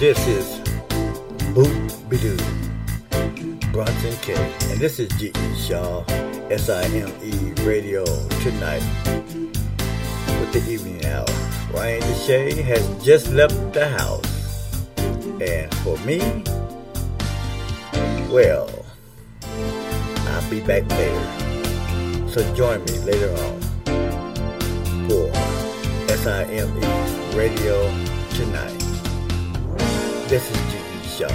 Speaker 3: this is Boot Bidoo, Bronson K. And this is G.E. Shaw, S-I-M-E Radio tonight with the evening hour. Ryan Deshay has just left the house. And for me, well, I'll be back later. So join me later on for SIME Radio tonight. This is G.E. Shaw.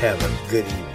Speaker 3: Have a good evening.